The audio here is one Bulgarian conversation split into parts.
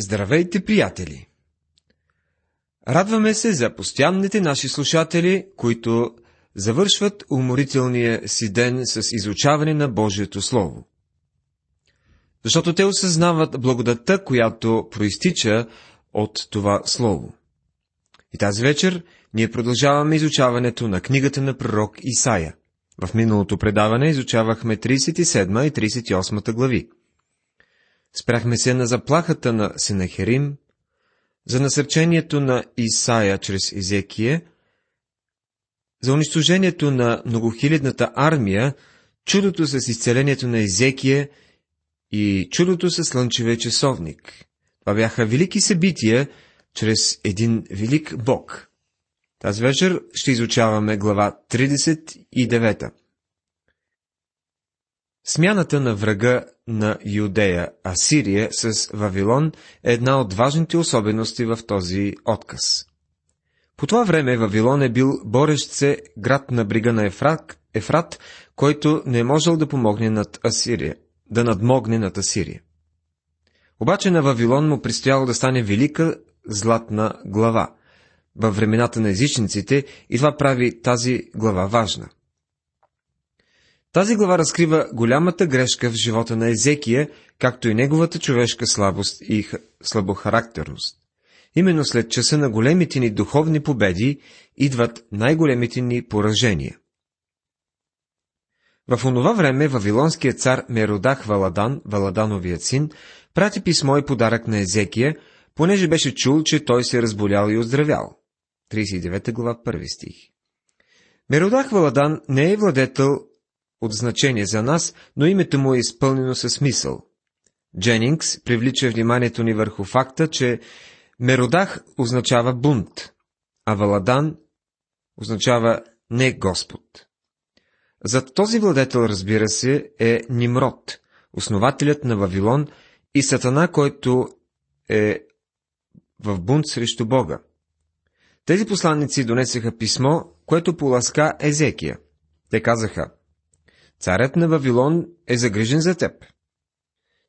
Здравейте, приятели! Радваме се за постоянните наши слушатели, които завършват уморителния си ден с изучаване на Божието Слово. Защото те осъзнават благодата, която проистича от това Слово. И тази вечер ние продължаваме изучаването на книгата на пророк Исаия. В миналото предаване изучавахме 37 и 38 глави. Спряхме се на заплахата на Сенахерим, за насърчението на Исаия чрез Езекие, за унищожението на многохилядната армия, чудото с изцелението на Езекие и чудото с слънчевия часовник. Това бяха велики събития чрез един велик Бог. Тази вечер ще изучаваме глава 39. Смяната на врага на Юдея, Асирия, с Вавилон е една от важните особености в този отказ. По това време Вавилон е бил борещ се град на брига на Ефрат, Ефрат, който не е можел да помогне над Асирия, да надмогне над Асирия. Обаче на Вавилон му предстояло да стане велика златна глава във времената на езичниците и това прави тази глава важна – тази глава разкрива голямата грешка в живота на Езекия, както и неговата човешка слабост и слабохарактерност. Именно след часа на големите ни духовни победи идват най-големите ни поражения. В онова време Вавилонският цар Меродах Валадан, Валадановият син, прати писмо и подарък на Езекия, понеже беше чул, че той се е разболял и оздравял. 39 глава, 1 стих. Меродах Валадан не е владетел от значение за нас, но името му е изпълнено със смисъл. Дженингс привлича вниманието ни върху факта, че Меродах означава бунт, а Валадан означава не Господ. Зад този владетел, разбира се, е Нимрод, основателят на Вавилон и Сатана, който е в бунт срещу Бога. Тези посланници донесеха писмо, което поласка Езекия. Те казаха, Царят на Вавилон е загрижен за теб.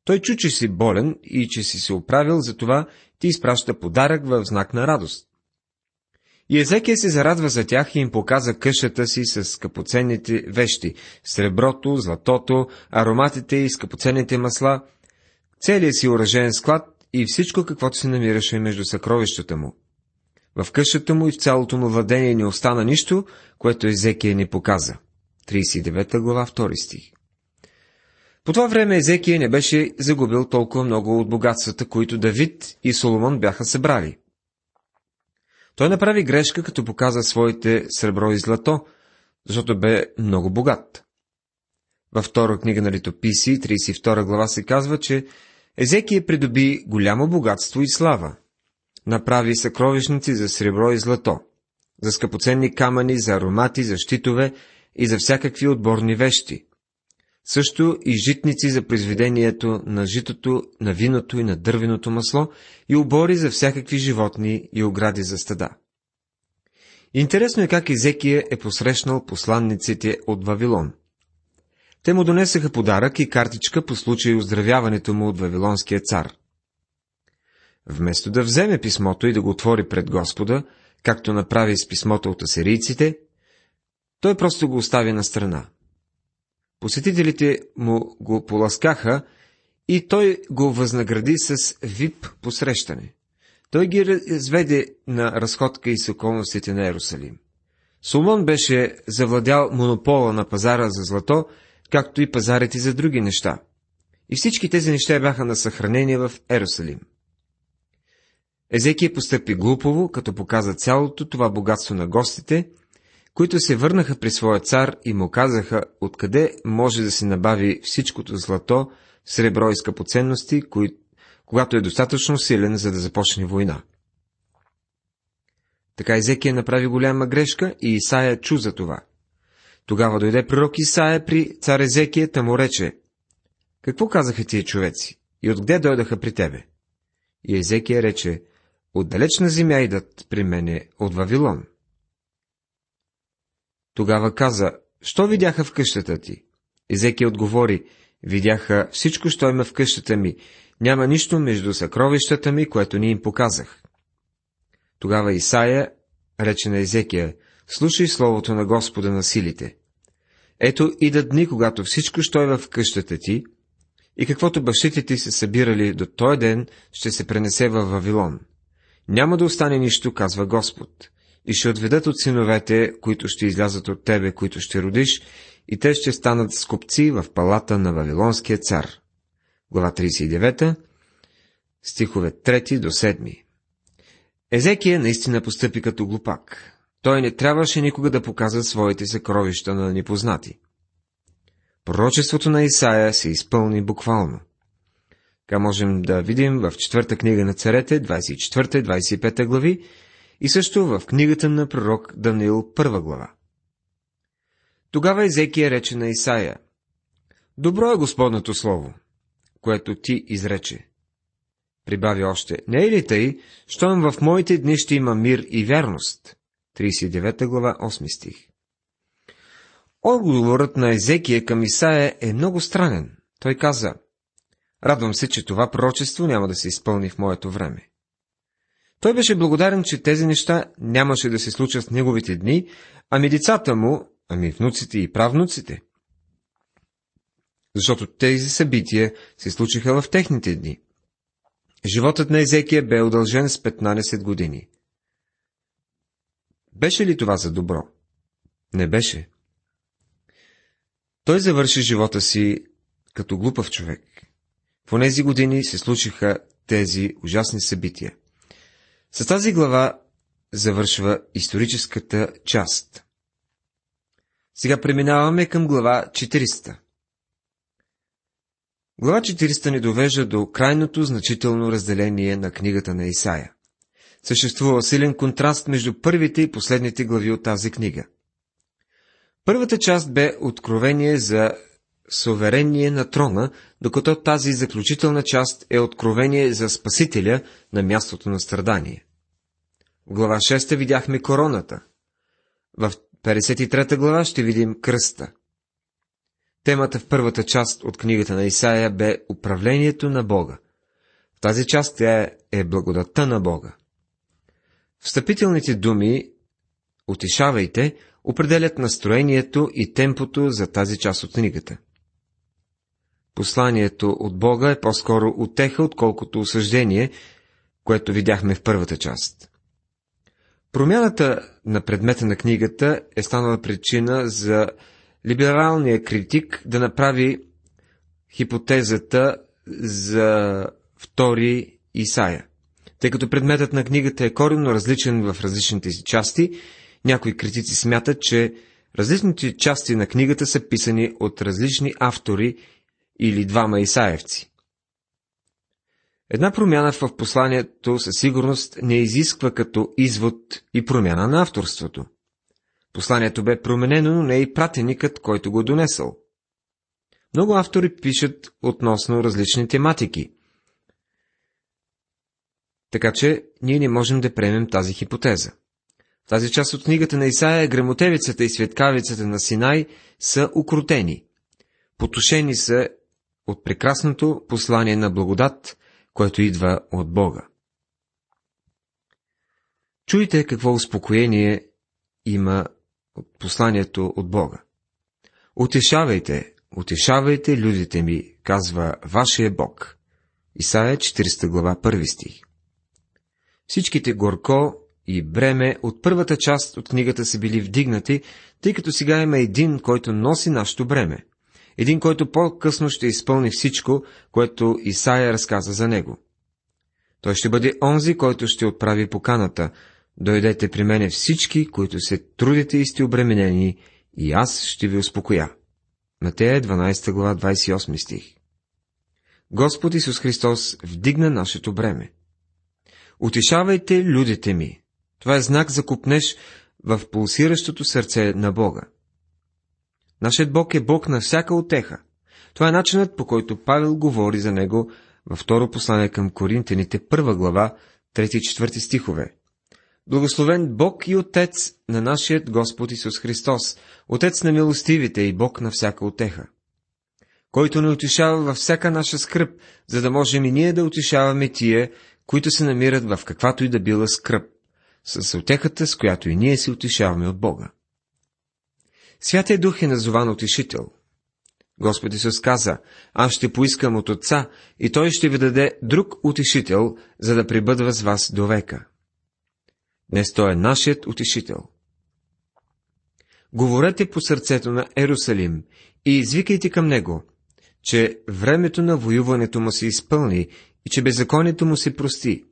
Той чу, че си болен и че си се оправил, затова ти изпраща подарък в знак на радост. И Езекия се зарадва за тях и им показа къщата си с скъпоценните вещи, среброто, златото, ароматите и скъпоценните масла, целият си уражен склад и всичко, каквото се намираше между съкровищата му. В къщата му и в цялото му владение не остана нищо, което Езекия ни показа. 39 глава, 2 стих. По това време Езекия не беше загубил толкова много от богатствата, които Давид и Соломон бяха събрали. Той направи грешка, като показа своите сребро и злато, защото бе много богат. Във втора книга на литописи, 32 глава се казва, че Езекия придоби голямо богатство и слава. Направи съкровищници за сребро и злато, за скъпоценни камъни, за аромати, за щитове и за всякакви отборни вещи. Също и житници за произведението на житото, на виното и на дървеното масло и обори за всякакви животни и огради за стада. Интересно е как Изекия е посрещнал посланниците от Вавилон. Те му донесаха подарък и картичка по случай оздравяването му от Вавилонския цар. Вместо да вземе писмото и да го отвори пред Господа, както направи с писмото от асирийците, той просто го остави на страна. Посетителите му го поласкаха и той го възнагради с вип посрещане. Той ги разведе на разходка и с околностите на Ерусалим. Соломон беше завладял монопола на пазара за злато, както и пазарите за други неща. И всички тези неща бяха на съхранение в Ерусалим. Езекия постъпи глупово, като показа цялото това богатство на гостите – които се върнаха при своя цар и му казаха, откъде може да се набави всичкото злато, сребро и скъпоценности, кои... когато е достатъчно силен, за да започне война. Така Езекия направи голяма грешка и Исаия чу за това. Тогава дойде пророк Исаия при цар Езекия, та му рече, какво казаха тия човеци и откъде дойдаха при тебе? И Езекия рече, отдалечна земя идат при мене от Вавилон. Тогава каза, що видяха в къщата ти? Езекия отговори, видяха всичко, що има в къщата ми, Няма нищо между съкровищата ми, което ни им показах. Тогава Исаия рече на Езекия, слушай словото на Господа на силите. Ето идат дни, когато всичко, що е в къщата ти, и каквото бащите ти се събирали до този ден, ще се пренесе в Вавилон. Няма да остане нищо, казва Господ, и ще отведат от синовете, които ще излязат от тебе, които ще родиш, и те ще станат скопци в палата на Вавилонския цар. Глава 39, стихове 3 до 7. Езекия наистина постъпи като глупак. Той не трябваше никога да показва своите съкровища на непознати. Пророчеството на Исаия се изпълни буквално. Така можем да видим в четвърта книга на царете, 24-25 глави, и също в книгата на пророк Даниил, първа глава. Тогава Езекия рече на Исаия, Добро е Господното слово, което ти изрече. Прибави още, не е ли тъй, щом в моите дни ще има мир и вярност? 39 глава, 8 стих. Отговорът на Езекия към Исаия е много странен. Той каза, Радвам се, че това пророчество няма да се изпълни в моето време. Той беше благодарен, че тези неща нямаше да се случат в неговите дни, ами децата му, ами внуците и правнуците. Защото тези събития се случиха в техните дни. Животът на Езекия бе удължен с 15 години. Беше ли това за добро? Не беше. Той завърши живота си като глупав човек. В тези години се случиха тези ужасни събития. С тази глава завършва историческата част. Сега преминаваме към глава 400. Глава 400 ни довежда до крайното значително разделение на книгата на Исаия. Съществува силен контраст между първите и последните глави от тази книга. Първата част бе откровение за суверение на трона, докато тази заключителна част е откровение за Спасителя на мястото на страдание. В глава 6 видяхме короната. В 53 глава ще видим кръста. Темата в първата част от книгата на Исаия бе управлението на Бога. В тази част тя е благодатта на Бога. Встъпителните думи «Утешавайте» определят настроението и темпото за тази част от книгата. Посланието от Бога е по-скоро отеха, отколкото осъждение, което видяхме в първата част. Промяната на предмета на книгата е станала причина за либералния критик да направи хипотезата за втори Исаия. Тъй като предметът на книгата е коренно различен в различните си части, някои критици смятат, че различните части на книгата са писани от различни автори или двама Исаевци. Една промяна в посланието със сигурност не изисква като извод и промяна на авторството. Посланието бе променено, но не и пратеникът, който го донесъл. Много автори пишат относно различни тематики. Така че ние не можем да приемем тази хипотеза. В тази част от книгата на Исаия грамотевицата и светкавицата на Синай са укротени. Потушени са от прекрасното послание на благодат, което идва от Бога. Чуйте какво успокоение има от посланието от Бога. Утешавайте, утешавайте людите ми, казва вашия Бог. Исаия 40 глава 1 стих. Всичките горко и бреме от първата част от книгата са били вдигнати, тъй като сега има един, който носи нашето бреме. Един, който по-късно ще изпълни всичко, което Исаия разказа за него. Той ще бъде онзи, който ще отправи поканата. Дойдете при мене всички, които се трудите и сте обременени, и аз ще ви успокоя. Матея 12 глава 28 стих Господ Исус Христос вдигна нашето бреме. Утешавайте людите ми. Това е знак за купнеш в пулсиращото сърце на Бога. Нашият Бог е Бог на всяка отеха. Това е начинът, по който Павел говори за него във второ послание към Коринтените, първа глава, 3-4 стихове. Благословен Бог и Отец на нашият Господ Исус Христос, Отец на милостивите и Бог на всяка отеха, който ни утешава във всяка наша скръп, за да можем и ние да утешаваме тия, които се намират в каквато и да била скръп, с отехата, с която и ние се утешаваме от Бога. Святия Дух е назован утешител. Господ Исус каза, аз ще поискам от Отца и Той ще ви даде друг утешител, за да прибъдва с вас до века. Днес Той е нашият утешител. Говорете по сърцето на Ерусалим и извикайте към него, че времето на воюването му се изпълни и че беззаконието му се прости,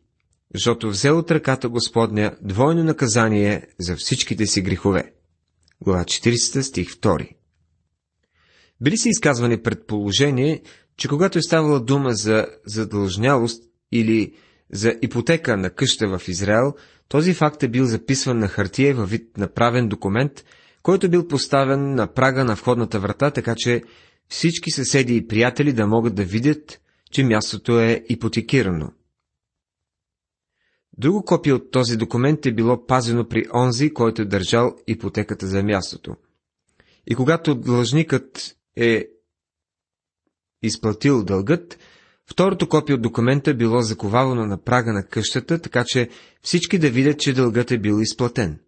защото взе от ръката Господня двойно наказание за всичките си грехове. Глава 40 стих 2 Били се изказвани предположение, че когато е ставала дума за задължнялост или за ипотека на къща в Израел, този факт е бил записван на хартия във вид на правен документ, който е бил поставен на прага на входната врата, така че всички съседи и приятели да могат да видят, че мястото е ипотекирано. Друго копие от този документ е било пазено при онзи, който е държал ипотеката за мястото. И когато длъжникът е изплатил дългът, второто копие от документа било заковавано на прага на къщата, така че всички да видят, че дългът е бил изплатен.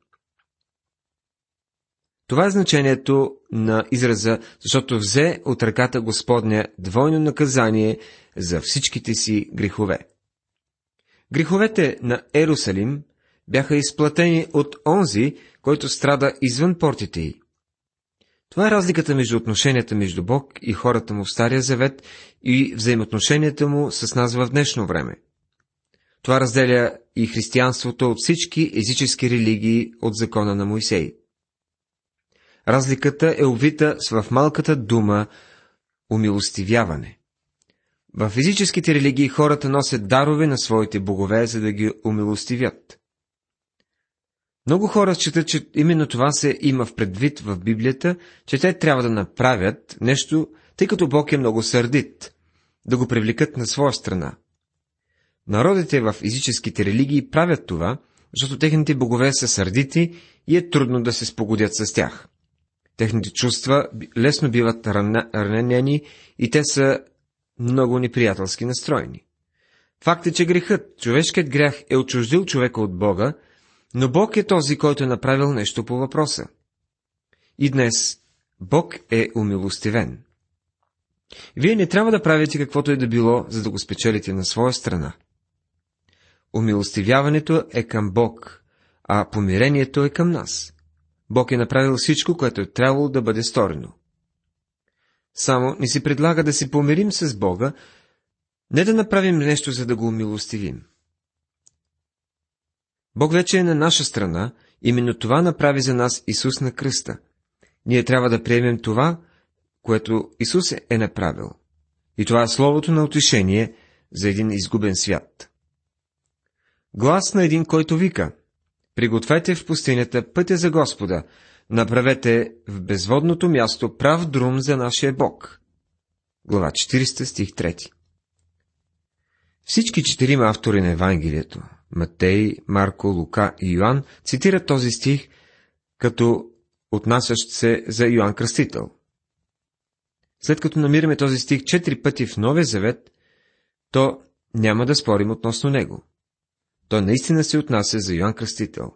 Това е значението на израза, защото взе от ръката Господня двойно наказание за всичките си грехове. Греховете на Ерусалим бяха изплатени от онзи, който страда извън портите й. Това е разликата между отношенията между Бог и хората му в Стария Завет и взаимоотношенията му с нас в днешно време. Това разделя и християнството от всички езически религии от закона на Моисей. Разликата е обвита в малката дума умилостивяване. В физическите религии хората носят дарове на своите богове, за да ги умилостивят. Много хора считат, че именно това се има в предвид в Библията, че те трябва да направят нещо, тъй като Бог е много сърдит, да го привлекат на своя страна. Народите в физическите религии правят това, защото техните богове са сърдити и е трудно да се спогодят с тях. Техните чувства лесно биват ранени и те са много неприятелски настроени. Факт е, че грехът, човешкият грях е отчуждил човека от Бога, но Бог е този, който е направил нещо по въпроса. И днес Бог е умилостивен. Вие не трябва да правите каквото е да било, за да го спечелите на своя страна. Умилостивяването е към Бог, а помирението е към нас. Бог е направил всичко, което е трябвало да бъде сторено. Само ни се предлага да се помирим с Бога, не да направим нещо, за да го умилостивим. Бог вече е на наша страна, именно това направи за нас Исус на кръста. Ние трябва да приемем това, което Исус е направил. И това е словото на утешение за един изгубен свят. Глас на един, който вика – Пригответе в пустинята пътя за Господа, направете в безводното място прав друм за нашия Бог. Глава 40, стих 3 Всички четирима автори на Евангелието, Матей, Марко, Лука и Йоанн, цитират този стих като отнасящ се за Йоанн Кръстител. След като намираме този стих четири пъти в Новия Завет, то няма да спорим относно него. Той наистина се отнася за Йоанн Кръстител.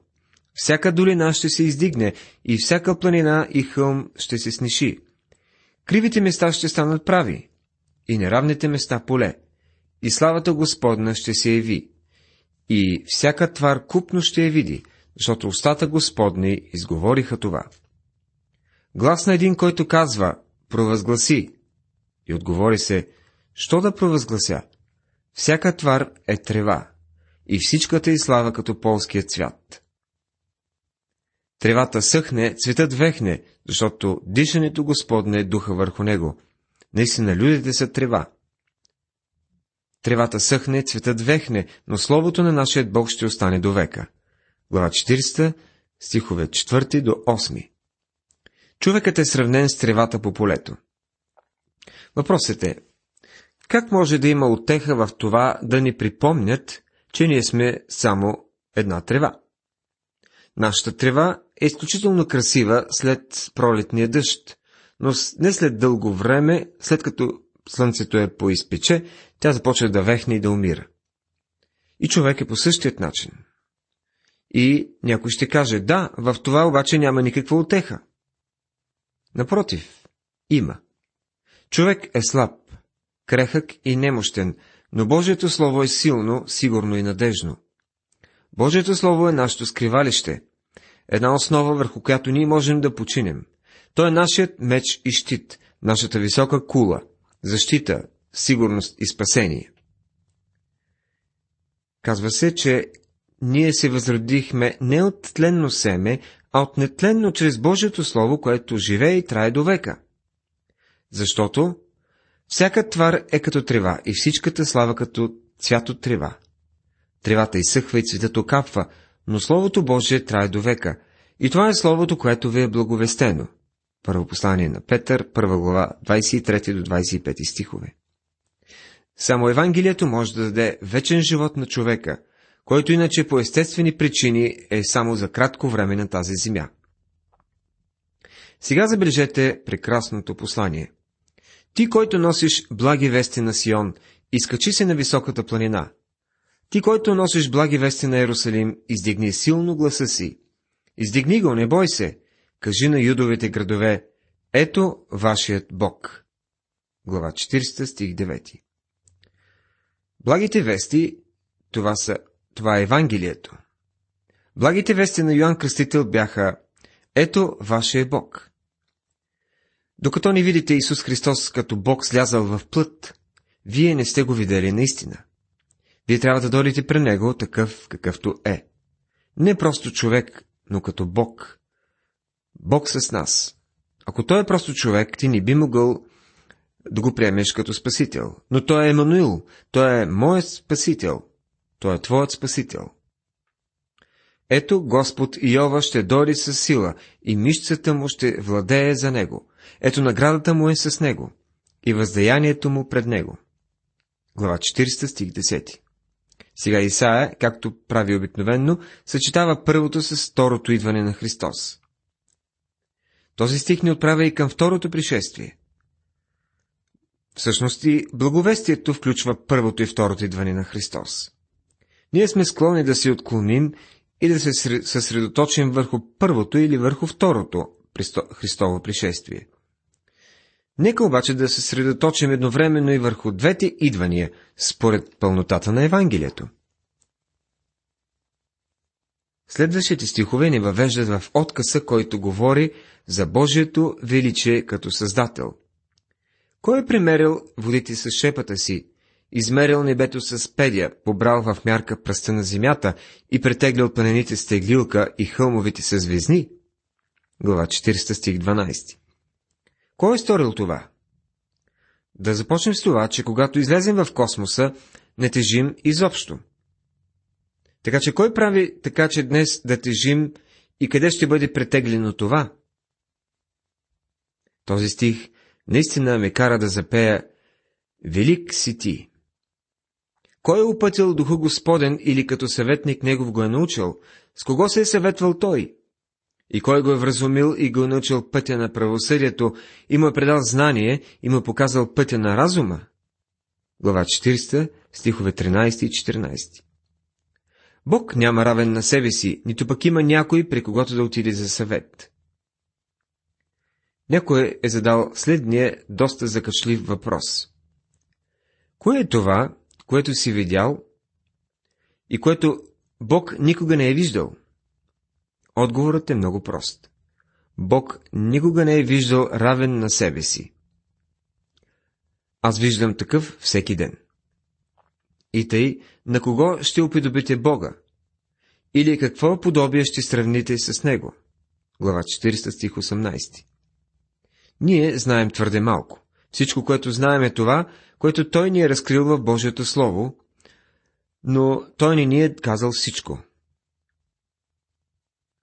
Всяка долина ще се издигне и всяка планина и хълм ще се сниши. Кривите места ще станат прави и неравните места поле. И славата Господна ще се яви. И всяка твар купно ще я види, защото устата Господни изговориха това. Глас на един, който казва, провъзгласи. И отговори се, що да провъзглася? Всяка твар е трева и всичката й слава като полския цвят. Тревата съхне, цветът вехне, защото дишането Господне е духа върху него. Наистина людите са трева. Тревата съхне, цветът вехне, но словото на нашия Бог ще остане до века. Глава 40, стихове 4 до 8. Човекът е сравнен с тревата по полето. Въпросът е, как може да има отеха в това да ни припомнят, че ние сме само една трева. Нашата трева е изключително красива след пролетния дъжд, но не след дълго време, след като слънцето е поизпече, тя започва да вехне и да умира. И човек е по същият начин. И някой ще каже, да, в това обаче няма никаква отеха. Напротив, има. Човек е слаб, крехък и немощен, но Божието Слово е силно, сигурно и надежно. Божието Слово е нашето скривалище, една основа, върху която ние можем да починем. То е нашият меч и щит, нашата висока кула, защита, сигурност и спасение. Казва се, че ние се възродихме не от тленно семе, а от нетленно чрез Божието Слово, което живее и трае до века. Защото всяка твар е като трева и всичката слава като цвят от трева. Тревата изсъхва и цветът окапва, но Словото Божие трае до века. И това е Словото, което ви е благовестено. Първо послание на Петър, първа глава, 23 до 25 стихове. Само Евангелието може да даде вечен живот на човека, който иначе по естествени причини е само за кратко време на тази земя. Сега забележете прекрасното послание. Ти, който носиш благи вести на Сион, изкачи се на високата планина. Ти, който носиш благи вести на Иерусалим, издигни силно гласа си. Издигни го, не бой се. Кажи на юдовите градове, ето вашият Бог. Глава 40, стих 9 Благите вести, това, са, това е Евангелието. Благите вести на Йоанн Кръстител бяха Ето вашия Бог. Докато не видите Исус Христос като Бог слязал в плът, вие не сте го видели наистина. Вие трябва да дойдете при Него такъв, какъвто е. Не просто човек, но като Бог. Бог с нас. Ако той е просто човек, ти не би могъл да го приемеш като спасител. Но той е Емануил, той е моят спасител, той е твоят спасител. Ето Господ Иова ще дойде с сила и мишцата му ще владее за него. Ето наградата му е с него и въздаянието му пред него. Глава 40 стих 10 Сега Исаия, както прави обикновенно, съчетава първото с второто идване на Христос. Този стих ни отправя и към второто пришествие. Всъщност и благовестието включва първото и второто идване на Христос. Ние сме склонни да се отклоним и да се съсредоточим върху първото или върху второто Христово пришествие. Нека обаче да се съсредоточим едновременно и върху двете идвания, според пълнотата на Евангелието. Следващите стихове ни въвеждат в откъса, който говори за Божието величие като Създател – кой е примерил водите с шепата си, измерил небето с педя, побрал в мярка пръста на земята и претеглил планините с теглилка и хълмовите с звезни? Глава 40 стих 12 Кой е сторил това? Да започнем с това, че когато излезем в космоса, не тежим изобщо. Така че кой прави така, че днес да тежим и къде ще бъде претеглено това? Този стих наистина ме кара да запея Велик си ти. Кой е опътил Духа Господен или като съветник Негов го е научил? С кого се е съветвал той? И кой го е вразумил и го е научил пътя на правосъдието, и му е предал знание, и му е показал пътя на разума? Глава 40, стихове 13 и 14 Бог няма равен на себе си, нито пък има някой, при когото да отиде за съвет. Някой е задал следния доста закачлив въпрос. Кое е това, което си видял и което Бог никога не е виждал? Отговорът е много прост. Бог никога не е виждал равен на себе си. Аз виждам такъв всеки ден. И тъй, на кого ще уподобите Бога? Или какво подобие ще сравните с Него? Глава 40 стих 18 ние знаем твърде малко. Всичко, което знаем е това, което Той ни е разкрил в Божието Слово, но Той не ни е казал всичко.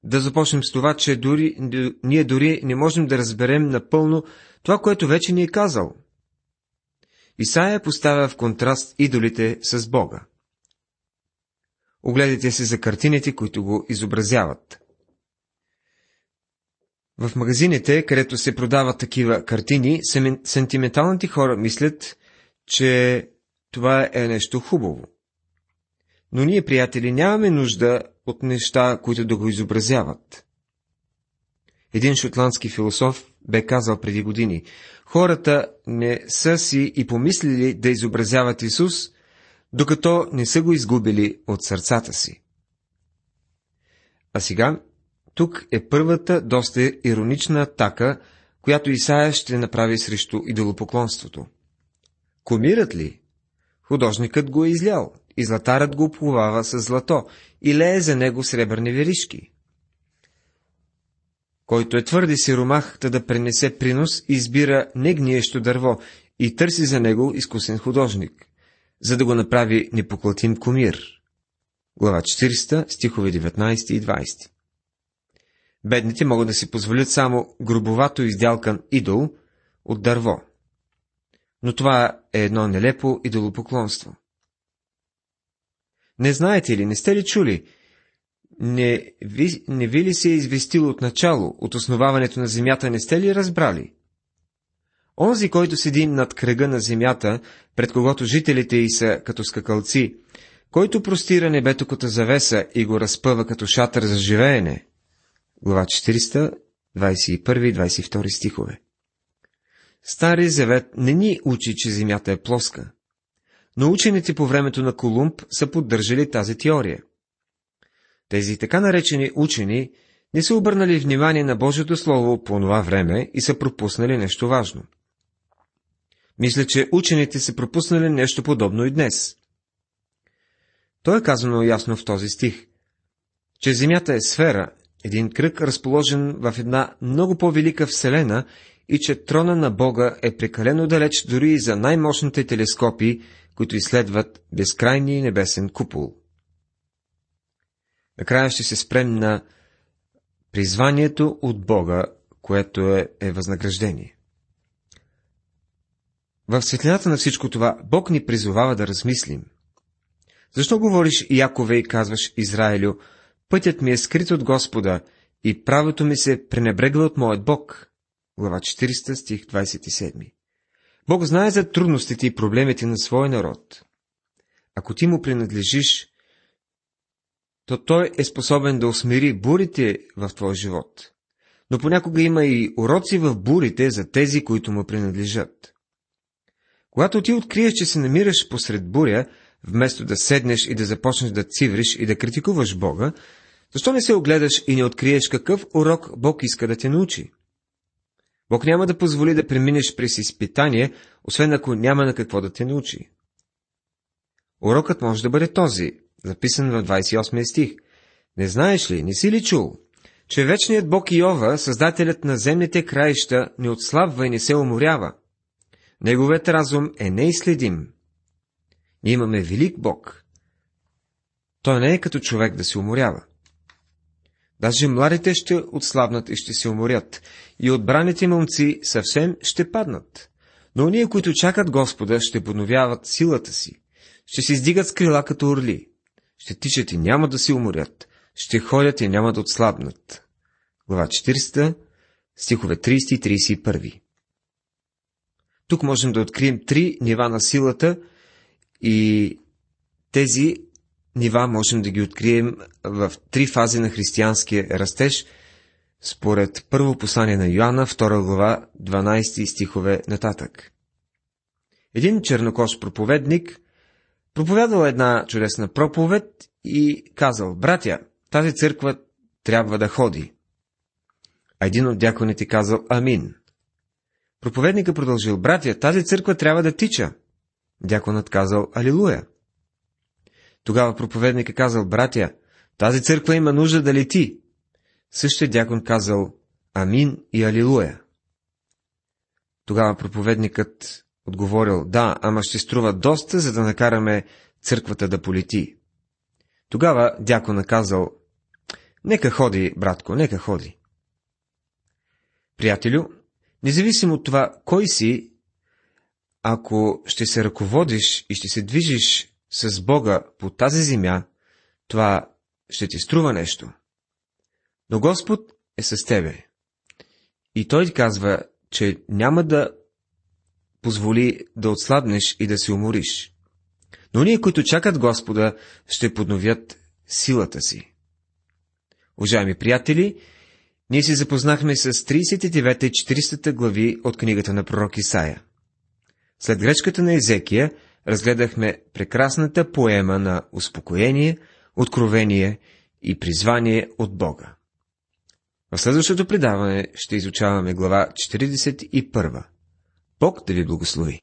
Да започнем с това, че дори, ние дори не можем да разберем напълно това, което вече ни е казал. Исаия поставя в контраст идолите с Бога. Огледайте се за картините, които го изобразяват. В магазините, където се продават такива картини, сентименталните хора мислят, че това е нещо хубаво. Но ние, приятели, нямаме нужда от неща, които да го изобразяват. Един шотландски философ бе казал преди години, хората не са си и помислили да изобразяват Исус, докато не са го изгубили от сърцата си. А сега, тук е първата доста иронична атака, която Исаия ще направи срещу идолопоклонството. Комират ли? Художникът го е излял, и златарът го оплувава с злато, и лее за него сребърни веришки. Който е твърди сиромах, да пренесе принос, избира негниещо дърво и търси за него изкусен художник, за да го направи непоклатим комир. Глава 40, стихове 19 и 20 Бедните могат да си позволят само грубовато изделкан идол от дърво. Но това е едно нелепо идолопоклонство. Не знаете ли, не сте ли чули? Не ви, не ви ли се е известило от начало, от основаването на земята, не сте ли разбрали? Онзи, който седи над кръга на земята, пред когото жителите й са като скакалци, който простира небето като завеса и го разпъва като шатър за живеене. Глава 400, 21 и 22 стихове. Стари завет не ни учи, че земята е плоска. Но учените по времето на Колумб са поддържали тази теория. Тези така наречени учени не са обърнали внимание на Божието Слово по това време и са пропуснали нещо важно. Мисля, че учените са пропуснали нещо подобно и днес. То е казано ясно в този стих, че Земята е сфера, един кръг разположен в една много по-велика вселена и че трона на Бога е прекалено далеч дори и за най-мощните телескопи, които изследват безкрайния небесен купол. Накрая ще се спрем на призванието от Бога, което е, е възнаграждение. В светлината на всичко това Бог ни призовава да размислим. Защо говориш Якове и казваш Израилю, пътят ми е скрит от Господа и правото ми се пренебрегва от моят Бог? Глава 40, стих 27. Бог знае за трудностите и проблемите на своя народ. Ако ти му принадлежиш, то той е способен да усмири бурите в твой живот. Но понякога има и уроци в бурите за тези, които му принадлежат. Когато ти откриеш, че се намираш посред буря, вместо да седнеш и да започнеш да цивриш и да критикуваш Бога, защо не се огледаш и не откриеш какъв урок Бог иска да те научи? Бог няма да позволи да преминеш през изпитание, освен ако няма на какво да те научи. Урокът може да бъде този, записан в 28 стих. Не знаеш ли, не си ли чул, че вечният Бог Иова, създателят на земните краища, не отслабва и не се уморява? Неговият разум е неизследим. Ние имаме велик Бог. Той не е като човек да се уморява. Даже младите ще отслабнат и ще се уморят, и отбраните момци съвсем ще паднат. Но ние, които чакат Господа, ще подновяват силата си, ще се издигат с крила като орли, ще тичат и няма да се уморят, ще ходят и няма да отслабнат. Глава 40, стихове 30 и 31. Тук можем да открием три нива на силата и тези нива можем да ги открием в три фази на християнския растеж, според първо послание на Йоанна, 2 глава, 12 стихове нататък. Един чернокош проповедник проповядал една чудесна проповед и казал, братя, тази църква трябва да ходи. А един от дяконите казал, амин. Проповедника продължил, братя, тази църква трябва да тича. Дяконът казал, алилуя. Тогава проповедника казал, братя, тази църква има нужда да лети. Същия дякон казал, амин и алилуя. Тогава проповедникът отговорил, да, ама ще струва доста, за да накараме църквата да полети. Тогава дякона казал, нека ходи, братко, нека ходи. Приятелю, независимо от това, кой си, ако ще се ръководиш и ще се движиш с Бога по тази земя, това ще ти струва нещо. Но Господ е с тебе. И той казва, че няма да позволи да отслабнеш и да се умориш. Но ние, които чакат Господа, ще подновят силата си. Уважаеми приятели, ние се запознахме с 39 и 40 глави от книгата на пророк Исаия. След гречката на Езекия разгледахме прекрасната поема на успокоение, откровение и призвание от Бога. В следващото предаване ще изучаваме глава 41. Бог да ви благослови!